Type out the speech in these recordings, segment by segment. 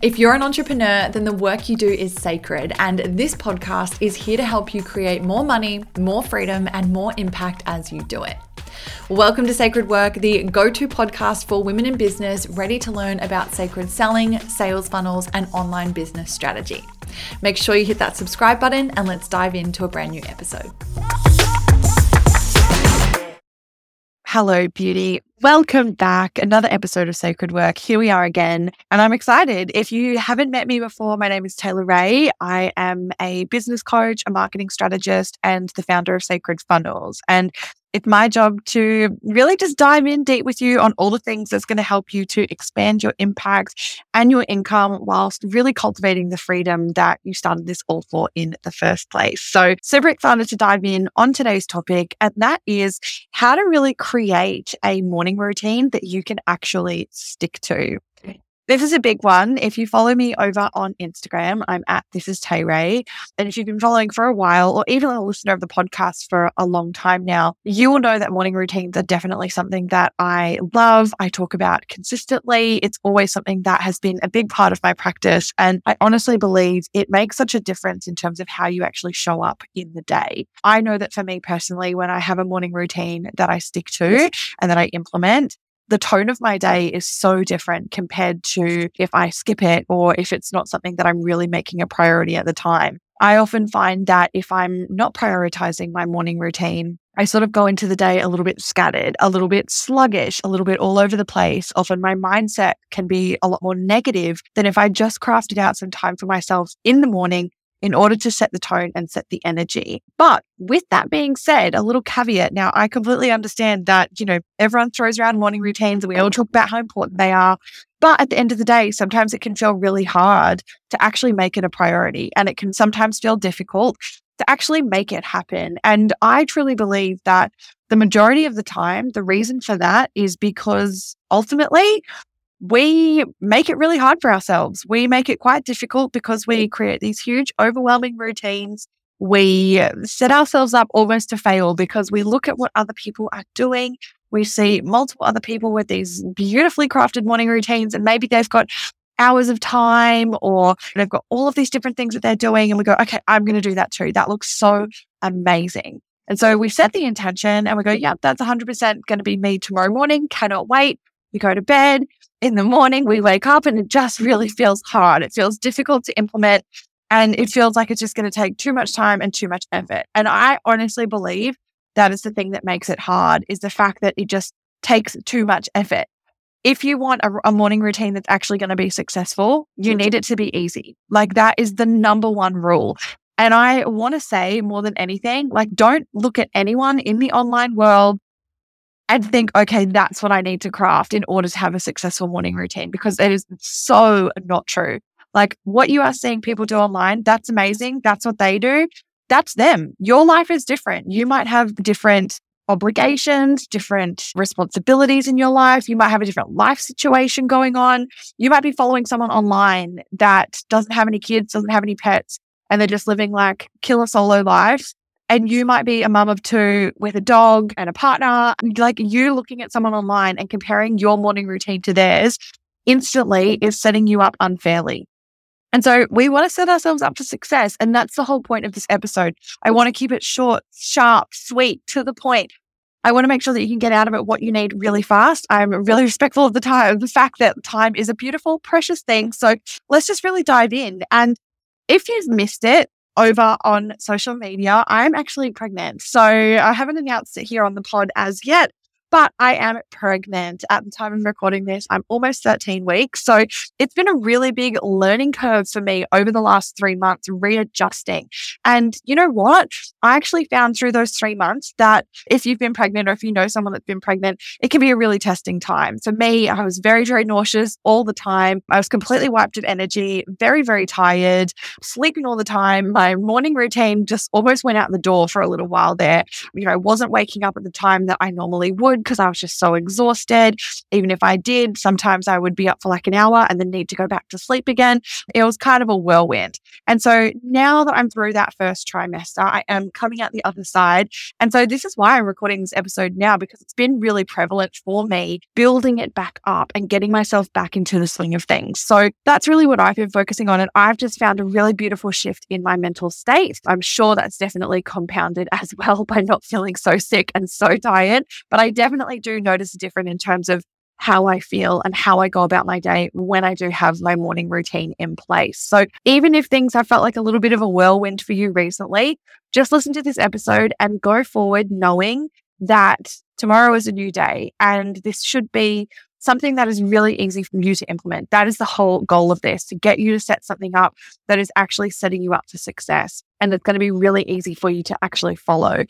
If you're an entrepreneur, then the work you do is sacred, and this podcast is here to help you create more money, more freedom, and more impact as you do it. Welcome to Sacred Work, the go to podcast for women in business ready to learn about sacred selling, sales funnels, and online business strategy. Make sure you hit that subscribe button and let's dive into a brand new episode. Hello, beauty. Welcome back. Another episode of Sacred Work. Here we are again. And I'm excited. If you haven't met me before, my name is Taylor Ray. I am a business coach, a marketing strategist, and the founder of Sacred Funnels. And it's my job to really just dive in deep with you on all the things that's going to help you to expand your impact and your income whilst really cultivating the freedom that you started this all for in the first place. So, super excited to dive in on today's topic, and that is how to really create a morning routine that you can actually stick to. This is a big one. If you follow me over on Instagram, I'm at This is Tay Ray. And if you've been following for a while, or even a listener of the podcast for a long time now, you will know that morning routines are definitely something that I love. I talk about consistently. It's always something that has been a big part of my practice. And I honestly believe it makes such a difference in terms of how you actually show up in the day. I know that for me personally, when I have a morning routine that I stick to and that I implement, the tone of my day is so different compared to if I skip it or if it's not something that I'm really making a priority at the time. I often find that if I'm not prioritizing my morning routine, I sort of go into the day a little bit scattered, a little bit sluggish, a little bit all over the place. Often my mindset can be a lot more negative than if I just crafted out some time for myself in the morning in order to set the tone and set the energy. But with that being said, a little caveat. Now, I completely understand that, you know, everyone throws around morning routines and we all talk about how important they are. But at the end of the day, sometimes it can feel really hard to actually make it a priority. And it can sometimes feel difficult to actually make it happen. And I truly believe that the majority of the time, the reason for that is because ultimately we make it really hard for ourselves. We make it quite difficult because we create these huge, overwhelming routines. We uh, set ourselves up almost to fail because we look at what other people are doing. We see multiple other people with these beautifully crafted morning routines, and maybe they've got hours of time or they've got all of these different things that they're doing. And we go, okay, I'm going to do that too. That looks so amazing. And so we set the intention and we go, yeah, that's 100% going to be me tomorrow morning. Cannot wait. We go to bed in the morning, we wake up and it just really feels hard. It feels difficult to implement and it feels like it's just going to take too much time and too much effort. And I honestly believe that is the thing that makes it hard is the fact that it just takes too much effort. If you want a, a morning routine that's actually going to be successful, you mm-hmm. need it to be easy. Like that is the number one rule. And I want to say more than anything, like don't look at anyone in the online world and think, okay, that's what I need to craft in order to have a successful morning routine because it is so not true. Like what you are seeing people do online, that's amazing. That's what they do. That's them. Your life is different. You might have different obligations, different responsibilities in your life. You might have a different life situation going on. You might be following someone online that doesn't have any kids, doesn't have any pets, and they're just living like killer solo lives and you might be a mum of two with a dog and a partner, like you looking at someone online and comparing your morning routine to theirs instantly is setting you up unfairly. And so we want to set ourselves up for success. And that's the whole point of this episode. I want to keep it short, sharp, sweet, to the point. I want to make sure that you can get out of it what you need really fast. I'm really respectful of the time, the fact that time is a beautiful, precious thing. So let's just really dive in. And if you've missed it, over on social media, I'm actually pregnant. So I haven't announced it here on the pod as yet, but I am pregnant at the time of recording this. I'm almost 13 weeks. So it's been a really big learning curve for me over the last three months, readjusting. And you know what? I actually found through those three months that if you've been pregnant or if you know someone that's been pregnant, it can be a really testing time. For me, I was very, very nauseous all the time. I was completely wiped of energy, very, very tired, sleeping all the time. My morning routine just almost went out the door for a little while there. You know, I wasn't waking up at the time that I normally would because I was just so exhausted. Even if I did, sometimes I would be up for like an hour and then need to go back to sleep again. It was kind of a whirlwind. And so now that I'm through that first trimester, I am coming out the other side. And so this is why I'm recording this episode now because it's been really prevalent for me building it back up and getting myself back into the swing of things. So that's really what I've been focusing on. And I've just found a really beautiful shift in my mental state. I'm sure that's definitely compounded as well by not feeling so sick and so tired. But I definitely do notice a difference in terms of how I feel and how I go about my day when I do have my morning routine in place. So even if things have felt like a little bit of a whirlwind for you recently, just listen to this episode and go forward knowing that tomorrow is a new day and this should be something that is really easy for you to implement. That is the whole goal of this to get you to set something up that is actually setting you up for success and it's going to be really easy for you to actually follow.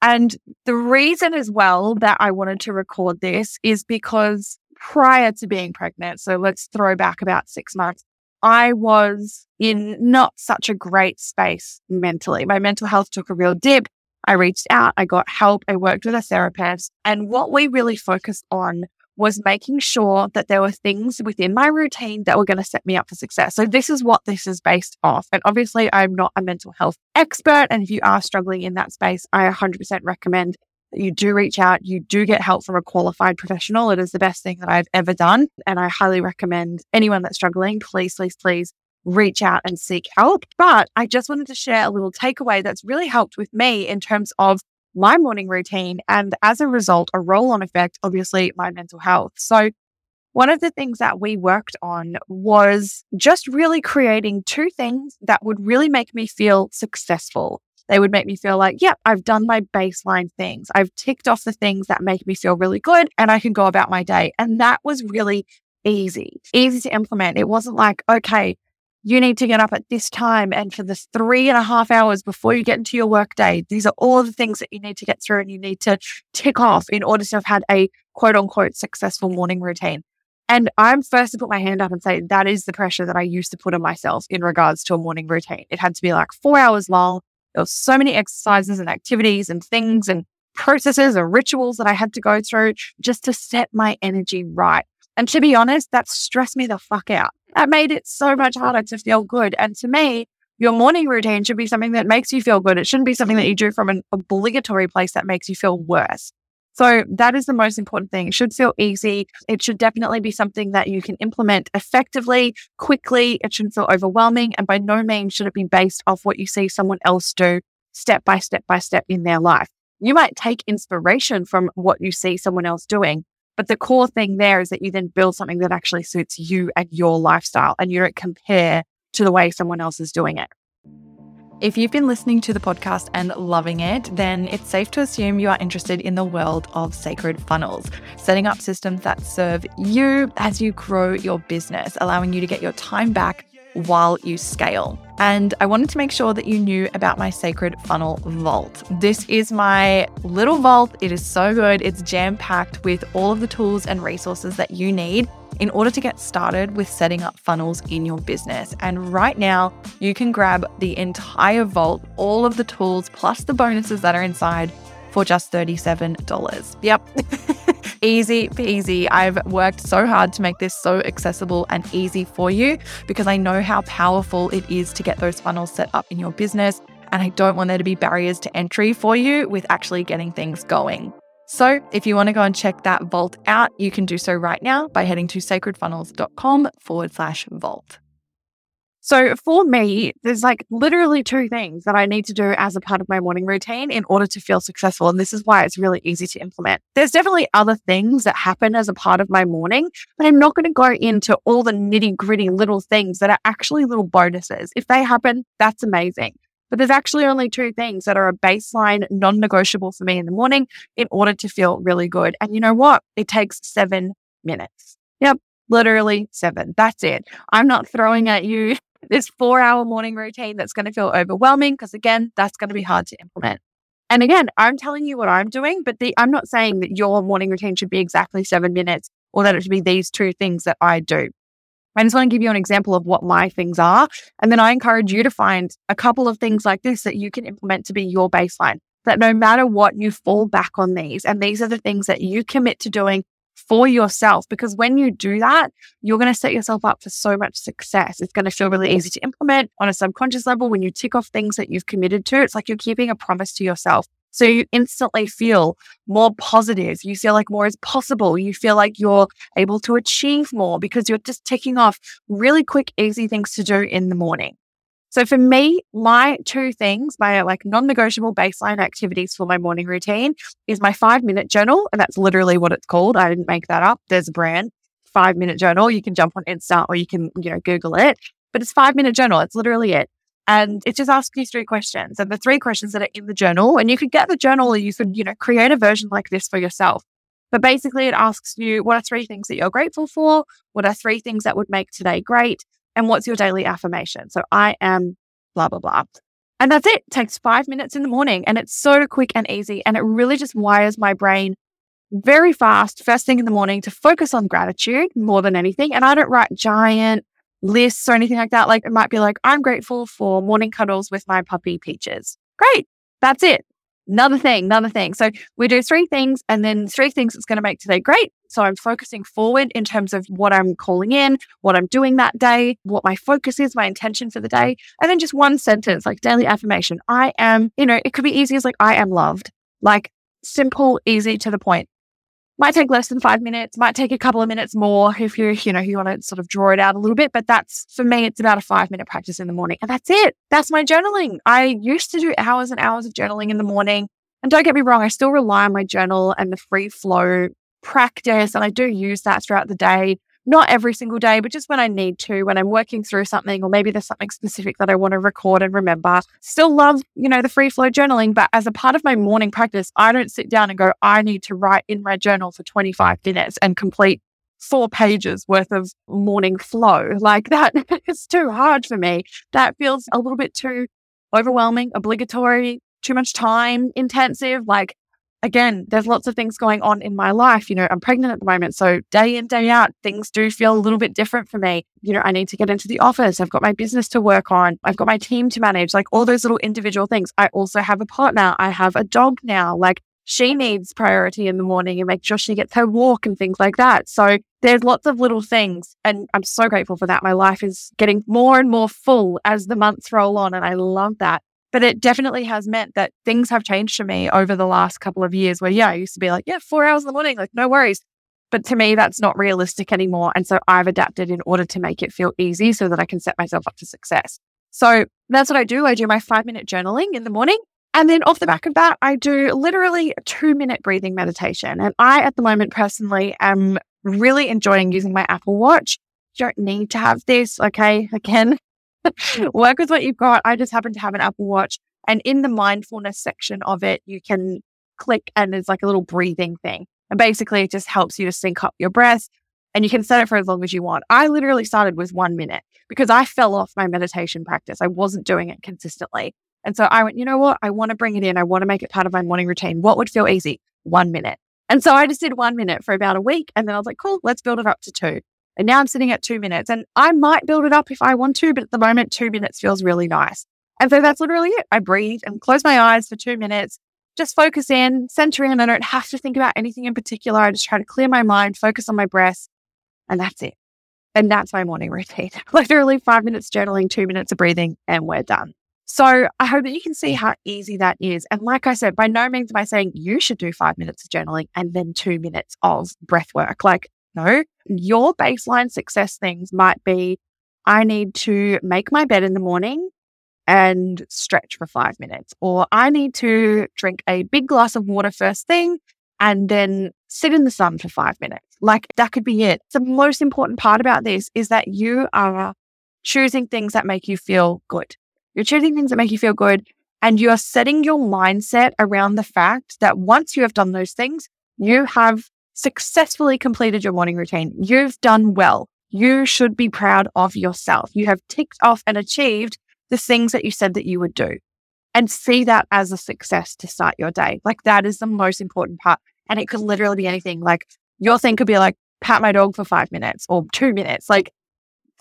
And the reason as well that I wanted to record this is because prior to being pregnant, so let's throw back about six months, I was in not such a great space mentally. My mental health took a real dip. I reached out, I got help, I worked with a therapist. And what we really focused on was making sure that there were things within my routine that were going to set me up for success. So this is what this is based off. And obviously I'm not a mental health expert. And if you are struggling in that space, I 100% recommend that you do reach out. You do get help from a qualified professional. It is the best thing that I've ever done. And I highly recommend anyone that's struggling, please, please, please reach out and seek help. But I just wanted to share a little takeaway that's really helped with me in terms of my morning routine. And as a result, a roll on effect, obviously, my mental health. So, one of the things that we worked on was just really creating two things that would really make me feel successful. They would make me feel like, yep, yeah, I've done my baseline things. I've ticked off the things that make me feel really good and I can go about my day. And that was really easy, easy to implement. It wasn't like, okay, you need to get up at this time. And for the three and a half hours before you get into your workday, these are all the things that you need to get through and you need to tick off in order to have had a quote unquote successful morning routine. And I'm first to put my hand up and say that is the pressure that I used to put on myself in regards to a morning routine. It had to be like four hours long. There was so many exercises and activities and things and processes and rituals that I had to go through just to set my energy right. And to be honest, that stressed me the fuck out that made it so much harder to feel good. And to me, your morning routine should be something that makes you feel good. It shouldn't be something that you do from an obligatory place that makes you feel worse. So that is the most important thing. It should feel easy. It should definitely be something that you can implement effectively, quickly. It shouldn't feel overwhelming. And by no means should it be based off what you see someone else do step by step by step in their life. You might take inspiration from what you see someone else doing, but the core thing there is that you then build something that actually suits you and your lifestyle and you don't compare to the way someone else is doing it. If you've been listening to the podcast and loving it, then it's safe to assume you are interested in the world of sacred funnels, setting up systems that serve you as you grow your business, allowing you to get your time back while you scale. And I wanted to make sure that you knew about my Sacred Funnel Vault. This is my little vault. It is so good. It's jam packed with all of the tools and resources that you need in order to get started with setting up funnels in your business. And right now, you can grab the entire vault, all of the tools, plus the bonuses that are inside for just $37. Yep. easy peasy. I've worked so hard to make this so accessible and easy for you because I know how powerful it is to get those funnels set up in your business. And I don't want there to be barriers to entry for you with actually getting things going. So, if you want to go and check that vault out, you can do so right now by heading to sacredfunnels.com forward slash vault. So for me, there's like literally two things that I need to do as a part of my morning routine in order to feel successful. And this is why it's really easy to implement. There's definitely other things that happen as a part of my morning, but I'm not going to go into all the nitty gritty little things that are actually little bonuses. If they happen, that's amazing. But there's actually only two things that are a baseline non negotiable for me in the morning in order to feel really good. And you know what? It takes seven minutes. Yep. Literally seven. That's it. I'm not throwing at you this four hour morning routine that's going to feel overwhelming because, again, that's going to be hard to implement. And again, I'm telling you what I'm doing, but the, I'm not saying that your morning routine should be exactly seven minutes or that it should be these two things that I do. I just want to give you an example of what my things are. And then I encourage you to find a couple of things like this that you can implement to be your baseline that no matter what, you fall back on these. And these are the things that you commit to doing for yourself. Because when you do that, you're going to set yourself up for so much success. It's going to feel really easy to implement on a subconscious level. When you tick off things that you've committed to, it's like you're keeping a promise to yourself. So you instantly feel more positive. You feel like more is possible. You feel like you're able to achieve more because you're just ticking off really quick, easy things to do in the morning. So for me, my two things, my like non-negotiable baseline activities for my morning routine is my five minute journal. And that's literally what it's called. I didn't make that up. There's a brand, five minute journal. You can jump on Insta or you can, you know, Google it, but it's five minute journal. It's literally it. And it just asks you three questions and the three questions that are in the journal. And you could get the journal or you could, you know, create a version like this for yourself. But basically it asks you, what are three things that you're grateful for? What are three things that would make today great? And what's your daily affirmation? So I am blah, blah, blah. And that's it. it. Takes five minutes in the morning and it's so quick and easy. And it really just wires my brain very fast, first thing in the morning to focus on gratitude more than anything. And I don't write giant lists or anything like that. Like it might be like, I'm grateful for morning cuddles with my puppy Peaches. Great. That's it another thing, another thing. So we do three things and then three things that's going to make today great. So I'm focusing forward in terms of what I'm calling in, what I'm doing that day, what my focus is, my intention for the day. And then just one sentence like daily affirmation. I am, you know, it could be easy as like, I am loved, like simple, easy to the point. Might take less than five minutes, might take a couple of minutes more if you, you know, you want to sort of draw it out a little bit. But that's for me, it's about a five minute practice in the morning. And that's it. That's my journaling. I used to do hours and hours of journaling in the morning. And don't get me wrong, I still rely on my journal and the free flow practice. And I do use that throughout the day. Not every single day, but just when I need to, when I'm working through something, or maybe there's something specific that I want to record and remember. Still love, you know, the free flow journaling, but as a part of my morning practice, I don't sit down and go, I need to write in my journal for 25 minutes and complete four pages worth of morning flow. Like that is too hard for me. That feels a little bit too overwhelming, obligatory, too much time intensive. Like again, there's lots of things going on in my life. You know, I'm pregnant at the moment. So day in, day out, things do feel a little bit different for me. You know, I need to get into the office. I've got my business to work on. I've got my team to manage, like all those little individual things. I also have a partner. I have a dog now. Like she needs priority in the morning and make sure she gets her walk and things like that. So there's lots of little things. And I'm so grateful for that. My life is getting more and more full as the months roll on. And I love that. But it definitely has meant that things have changed for me over the last couple of years where, yeah, I used to be like, yeah, four hours in the morning, like, no worries. But to me, that's not realistic anymore. And so I've adapted in order to make it feel easy so that I can set myself up for success. So that's what I do. I do my five minute journaling in the morning. And then off the back of that, I do literally a two minute breathing meditation. And I, at the moment, personally, am really enjoying using my Apple Watch. You don't need to have this. Okay. Again, work with what you've got. I just happen to have an Apple Watch. And in the mindfulness section of it, you can click and there's like a little breathing thing. And basically, it just helps you to sync up your breath and you can set it for as long as you want. I literally started with one minute because I fell off my meditation practice. I wasn't doing it consistently. And so I went, you know what? I want to bring it in. I want to make it part of my morning routine. What would feel easy? One minute. And so I just did one minute for about a week. And then I was like, cool, let's build it up to two. And now I'm sitting at two minutes and I might build it up if I want to, but at the moment, two minutes feels really nice. And so that's literally it. I breathe and close my eyes for two minutes, just focus in, center in. I don't have to think about anything in particular. I just try to clear my mind, focus on my breath, and that's it. And that's my morning routine. literally five minutes journaling, two minutes of breathing, and we're done. So I hope that you can see how easy that is. And like I said, by no means am I saying you should do five minutes of journaling and then two minutes of breath work. Like no, your baseline success things might be I need to make my bed in the morning and stretch for five minutes, or I need to drink a big glass of water first thing and then sit in the sun for five minutes. Like that could be it. The most important part about this is that you are choosing things that make you feel good. You're choosing things that make you feel good and you are setting your mindset around the fact that once you have done those things, you have successfully completed your morning routine. You've done well. You should be proud of yourself. You have ticked off and achieved the things that you said that you would do and see that as a success to start your day. Like that is the most important part. And it could literally be anything. Like your thing could be like, pat my dog for five minutes or two minutes. Like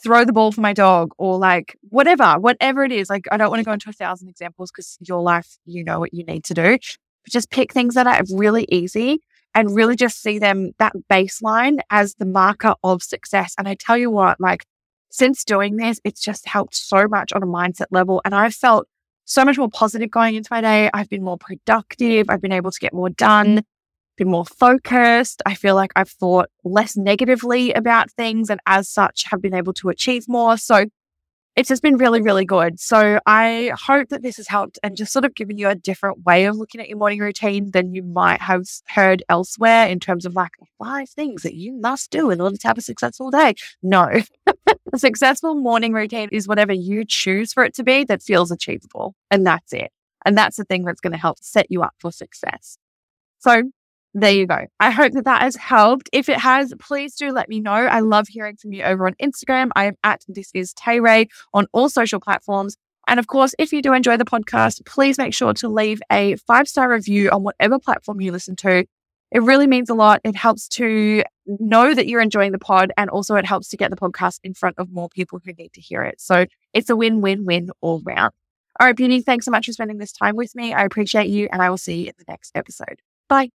throw the ball for my dog or like whatever, whatever it is. Like, I don't want to go into a thousand examples because your life, you know what you need to do. But just pick things that are really easy and really just see them that baseline as the marker of success. And I tell you what, like, since doing this, it's just helped so much on a mindset level. And I've felt so much more positive going into my day. I've been more productive. I've been able to get more done been more focused. I feel like I've thought less negatively about things and as such have been able to achieve more. So it's just been really, really good. So I hope that this has helped and just sort of given you a different way of looking at your morning routine than you might have heard elsewhere in terms of like five things that you must do in order to have a successful day. No, a successful morning routine is whatever you choose for it to be that feels achievable. And that's it. And that's the thing that's going to help set you up for success. So there you go. I hope that that has helped. If it has, please do let me know. I love hearing from you over on Instagram. I am at this is Tay Ray on all social platforms. And of course, if you do enjoy the podcast, please make sure to leave a five star review on whatever platform you listen to. It really means a lot. It helps to know that you're enjoying the pod, and also it helps to get the podcast in front of more people who need to hear it. So it's a win win win all round. All right, Beauty, thanks so much for spending this time with me. I appreciate you, and I will see you in the next episode. Bye.